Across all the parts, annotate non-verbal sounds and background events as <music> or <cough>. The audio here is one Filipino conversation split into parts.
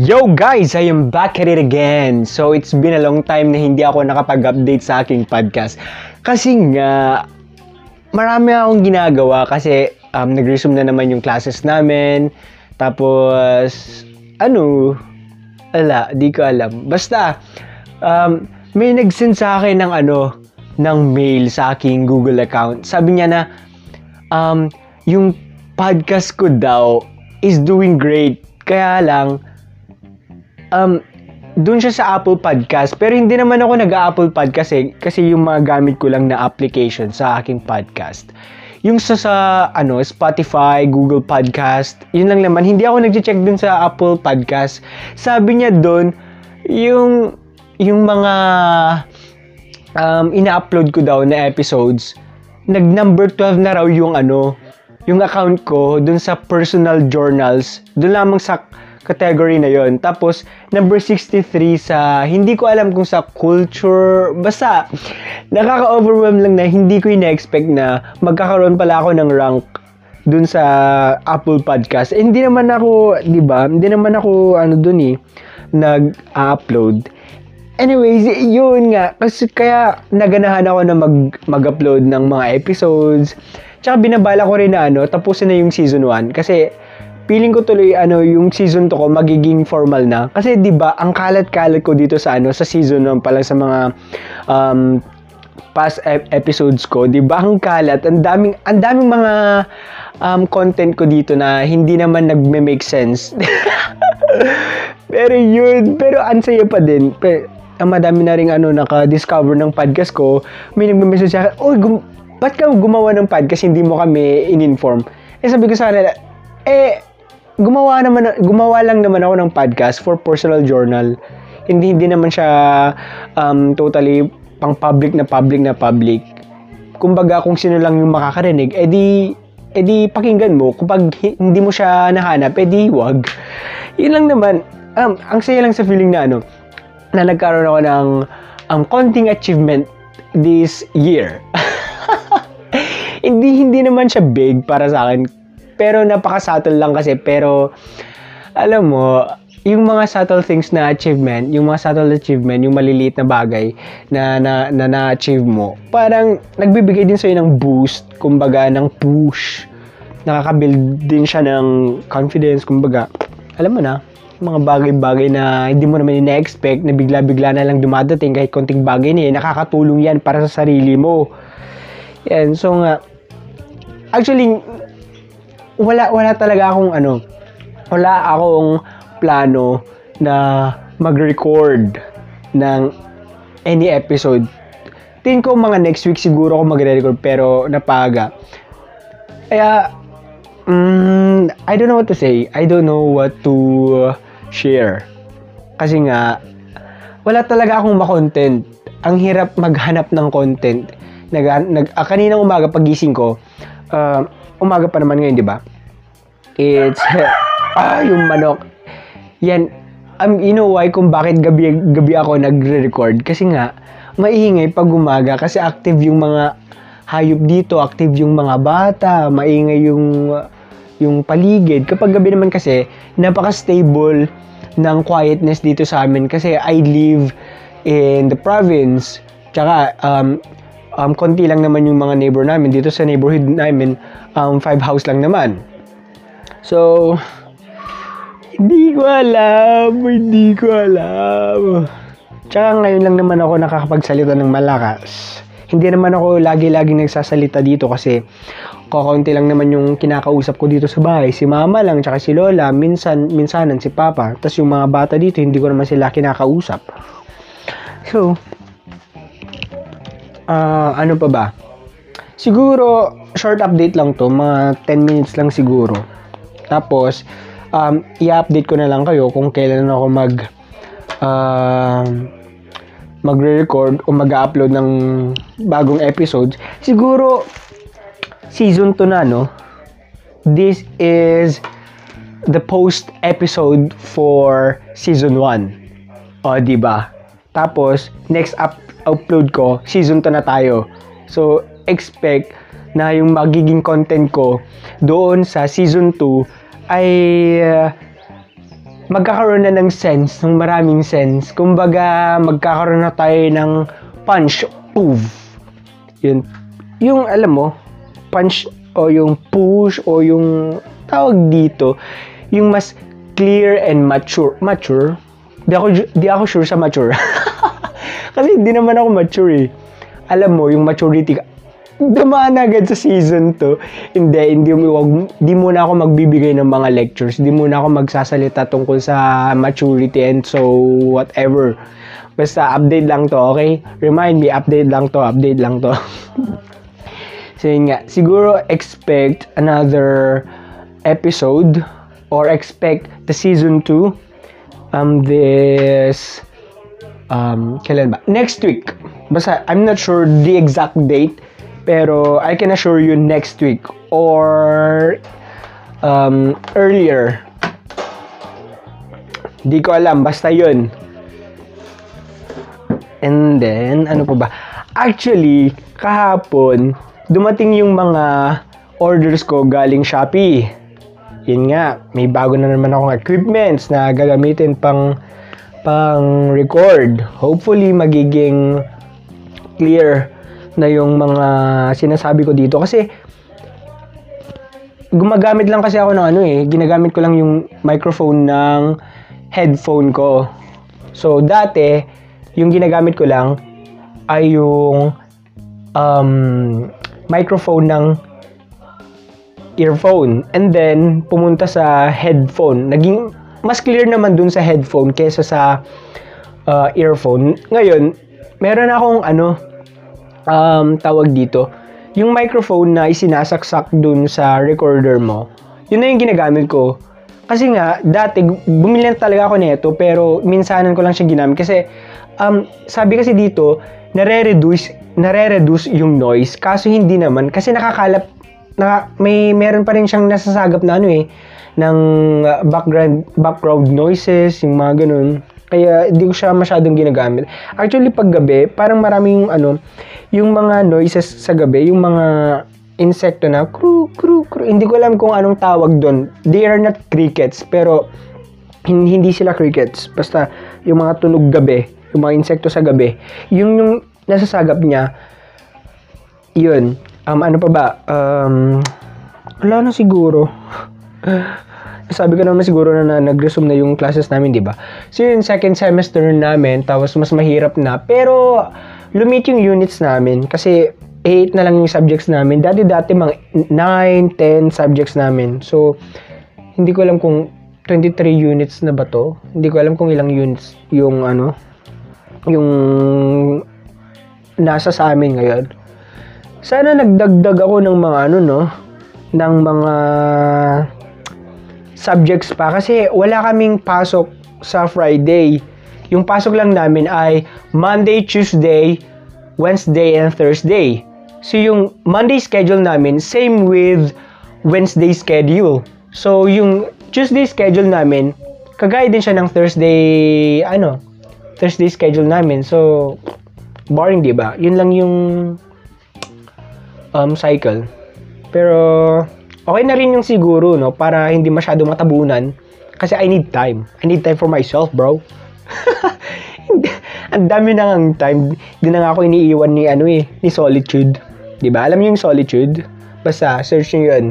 Yo guys, I am back at it again. So it's been a long time na hindi ako nakapag-update sa aking podcast. Kasi nga, marami akong ginagawa kasi um, nag-resume na naman yung classes namin. Tapos, ano, ala, di ko alam. Basta, um, may nag-send sa akin ng ano, ng mail sa aking Google account. Sabi niya na, um, yung podcast ko daw is doing great. Kaya lang, um, doon siya sa Apple Podcast. Pero hindi naman ako nag-Apple Podcast eh, kasi yung mga gamit ko lang na application sa aking podcast. Yung sa, sa ano, Spotify, Google Podcast, yun lang naman. Hindi ako nag-check dun sa Apple Podcast. Sabi niya doon, yung, yung mga um, ina-upload ko daw na episodes, nag number 12 na raw yung ano, yung account ko dun sa personal journals, dun lamang sa category na yon. Tapos, number 63 sa, hindi ko alam kung sa culture, basta, nakaka-overwhelm lang na hindi ko ina-expect na magkakaroon pala ako ng rank dun sa Apple Podcast. Eh, hindi naman ako, di ba? Hindi naman ako, ano dun eh, nag-upload. Anyways, yun nga. Kasi kaya naganahan ako na mag, mag-upload ng mga episodes. Tsaka binabala ko rin na ano, tapusin na yung season 1. Kasi feeling ko tuloy ano yung season 2 ko magiging formal na. Kasi 'di ba ang kalat-kalat ko dito sa ano sa season 1 pa lang sa mga um, past ep- episodes ko 'di ba ang kalat ang daming ang daming mga um, content ko dito na hindi naman nagme-make sense. <laughs> Pero yun pero ang saya pa din. Pero, ang madami na rin ano naka-discover ng podcast ko may nagme-message sa akin gum- ba't ka gumawa ng podcast hindi mo kami in-inform? Eh sabi ko sa kanila eh gumawa naman gumawa lang naman ako ng podcast for personal journal. Hindi hindi naman siya um, totally pang public na public na public. Kumbaga kung sino lang yung makakarinig, edi edi pakinggan mo. Kapag hindi mo siya nahanap, edi wag. Yun lang naman. Um, ang saya lang sa feeling na ano, na nagkaroon ako ng um, konting achievement this year. <laughs> hindi hindi naman siya big para sa akin pero napaka-subtle lang kasi. Pero, alam mo, yung mga subtle things na achievement, yung mga subtle achievement, yung maliliit na bagay na na, na, na-achieve mo, parang nagbibigay din sa'yo ng boost, kumbaga, ng push. Nakaka-build din siya ng confidence, kumbaga. Alam mo na, mga bagay-bagay na hindi mo naman ina-expect na bigla-bigla na lang dumadating kahit konting bagay na nakakatulong yan para sa sarili mo. Yan, so nga, actually, wala wala talaga akong ano, wala akong plano na mag-record ng any episode. Tingin ko mga next week siguro ako magre-record pero napaga. Kaya mm, I don't know what to say. I don't know what to share. Kasi nga wala talaga akong ma-content. Ang hirap maghanap ng content. Nag, nag ah, kaninang umaga pagising ko, uh, umaga pa naman ngayon, di ba? It's, <laughs> ah, yung manok. Yan, um, you know why kung bakit gabi, gabi ako nagre-record? Kasi nga, maingay pag umaga kasi active yung mga hayop dito, active yung mga bata, maingay yung yung paligid. Kapag gabi naman kasi, napaka-stable ng quietness dito sa amin kasi I live in the province. Tsaka, um, um, konti lang naman yung mga neighbor namin. Dito sa neighborhood namin, um, five house lang naman. So, hindi ko alam, hindi ko alam. Tsaka ngayon lang naman ako nakakapagsalita ng malakas. Hindi naman ako lagi-lagi nagsasalita dito kasi kakaunti lang naman yung kinakausap ko dito sa bahay. Si mama lang, tsaka si lola, minsan, minsanan si papa. Tapos yung mga bata dito, hindi ko naman sila kinakausap. So, uh, ano pa ba? Siguro, short update lang to, mga 10 minutes lang siguro. Tapos, um, i-update ko na lang kayo kung kailan ako mag uh, magre-record o mag-upload ng bagong episodes. Siguro, season 2 na, no? This is the post episode for season 1. O, di ba? Tapos, next up upload ko, season 2 na tayo. So, expect na yung magiging content ko doon sa season 2 ay uh, magkakaroon na ng sense, ng maraming sense. Kumbaga, magkakaroon na tayo ng punch, move. Yun. Yung, alam mo, punch o yung push o yung tawag dito, yung mas clear and mature. Mature? Di ako, di ako sure sa mature. <laughs> Kasi hindi naman ako mature eh. Alam mo, yung maturity, dumaan agad sa season to. Hindi, hindi, wag, di muna ako magbibigay ng mga lectures. Di muna ako magsasalita tungkol sa maturity and so whatever. Basta update lang to, okay? Remind me, update lang to, update lang to. <laughs> so yun nga, siguro expect another episode or expect the season 2 um this um kailan ba? Next week. Basta I'm not sure the exact date pero I can assure you next week or um, earlier. Di ko alam, basta yun. And then, ano pa ba? Actually, kahapon, dumating yung mga orders ko galing Shopee. Yun nga, may bago na naman akong equipments na gagamitin pang pang record. Hopefully, magiging clear na yung mga sinasabi ko dito kasi gumagamit lang kasi ako ng ano eh, ginagamit ko lang yung microphone ng headphone ko. So dati, yung ginagamit ko lang ay yung um, microphone ng earphone and then pumunta sa headphone. Naging mas clear naman dun sa headphone kaysa sa uh, earphone. Ngayon, meron akong ano um, tawag dito, yung microphone na isinasaksak dun sa recorder mo, yun na yung ginagamit ko. Kasi nga, dati, bumili na talaga ako nito, pero minsanan ko lang siya ginamit. Kasi, um, sabi kasi dito, nare-reduce, nare-reduce yung noise. Kaso hindi naman, kasi nakakalap, na, may meron pa rin siyang nasasagap na ano eh, ng uh, background, background noises, yung mga ganun. Kaya hindi ko siya masyadong ginagamit. Actually, pag gabi, parang maraming ano, yung mga noises sa gabi, yung mga insekto na kru, kru, kru. Hindi ko alam kung anong tawag doon. They are not crickets, pero hindi sila crickets. Basta yung mga tunog gabi, yung mga insekto sa gabi, yung yung nasasagap niya, yun. Um, ano pa ba? Um, wala na siguro. <laughs> sabi ko naman siguro na, na nag-resume na yung classes namin, di ba? So yun, second semester namin, tapos mas mahirap na. Pero, lumit yung units namin kasi 8 na lang yung subjects namin. Dati-dati mga 9, 10 subjects namin. So, hindi ko alam kung 23 units na ba to. Hindi ko alam kung ilang units yung ano, yung nasa sa amin ngayon. Sana nagdagdag ako ng mga ano no, ng mga subjects pa kasi wala kaming pasok sa Friday. Yung pasok lang namin ay Monday, Tuesday, Wednesday, and Thursday. So yung Monday schedule namin, same with Wednesday schedule. So yung Tuesday schedule namin, kagaya din siya ng Thursday, ano, Thursday schedule namin. So, boring, di ba? Yun lang yung um, cycle. Pero, okay na rin yung siguro, no? Para hindi masyado matabunan. Kasi I need time. I need time for myself, bro. <laughs> Ang dami na ng time. Hindi na nga ako iniiwan ni, ano eh, ni Solitude. ba diba? Alam niyo yung Solitude? Basta, search niyo yun.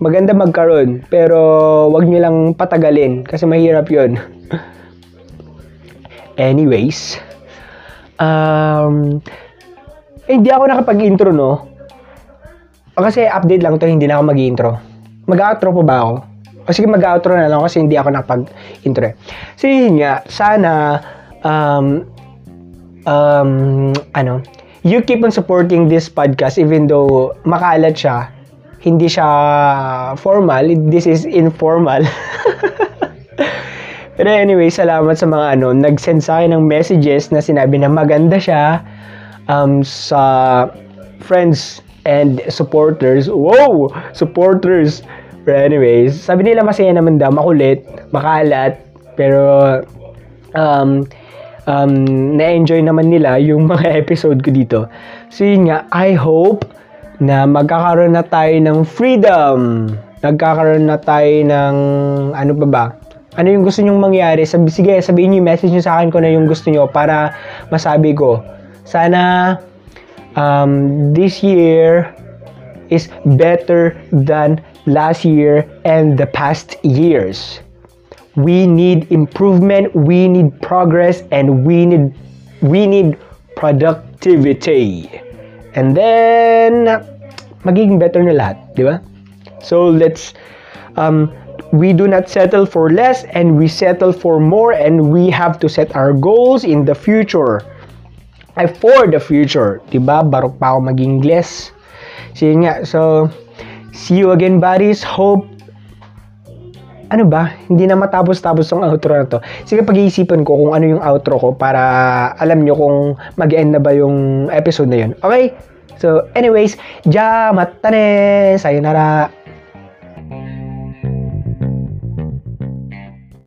Maganda magkaroon, pero wag niyo lang patagalin kasi mahirap yun. <laughs> Anyways, um, eh, hindi ako nakapag-intro, no? Kasi update lang to, hindi na ako mag-intro. Mag-outro pa ba ako? O sige, mag-outro na lang kasi hindi ako nakapag-intro. Eh. So, yun nga, sana, um, um, ano, you keep on supporting this podcast even though makalat siya, hindi siya formal, this is informal. <laughs> Pero anyway, salamat sa mga ano, nag-send sa akin ng messages na sinabi na maganda siya um, sa friends and supporters. Wow! Supporters! But anyways, sabi nila masaya naman daw, makulit, makalat, pero um, um, na-enjoy naman nila yung <laughs> mga episode ko dito. So yun nga, I hope na magkakaroon na tayo ng freedom. Nagkakaroon na tayo ng, ano pa ba? ano yung gusto nyong mangyari. Sabi, sige, sabihin yung message nyo sa akin kung ano yung gusto nyo para masabi ko. Sana um, this year is better than last year and the past years. We need improvement, we need progress, and we need we need productivity. And then magiging better na lahat, di ba? So let's um, we do not settle for less and we settle for more and we have to set our goals in the future. Ay, for the future. Diba? Barok pa ako mag-Ingles. So, nga. So, see you again, buddies. Hope ano ba? Hindi na matapos-tapos tong outro na to. Sige, pag-iisipan ko kung ano yung outro ko para alam nyo kung mag-end na ba yung episode na yun. Okay? So, anyways, ja matane! Sayonara!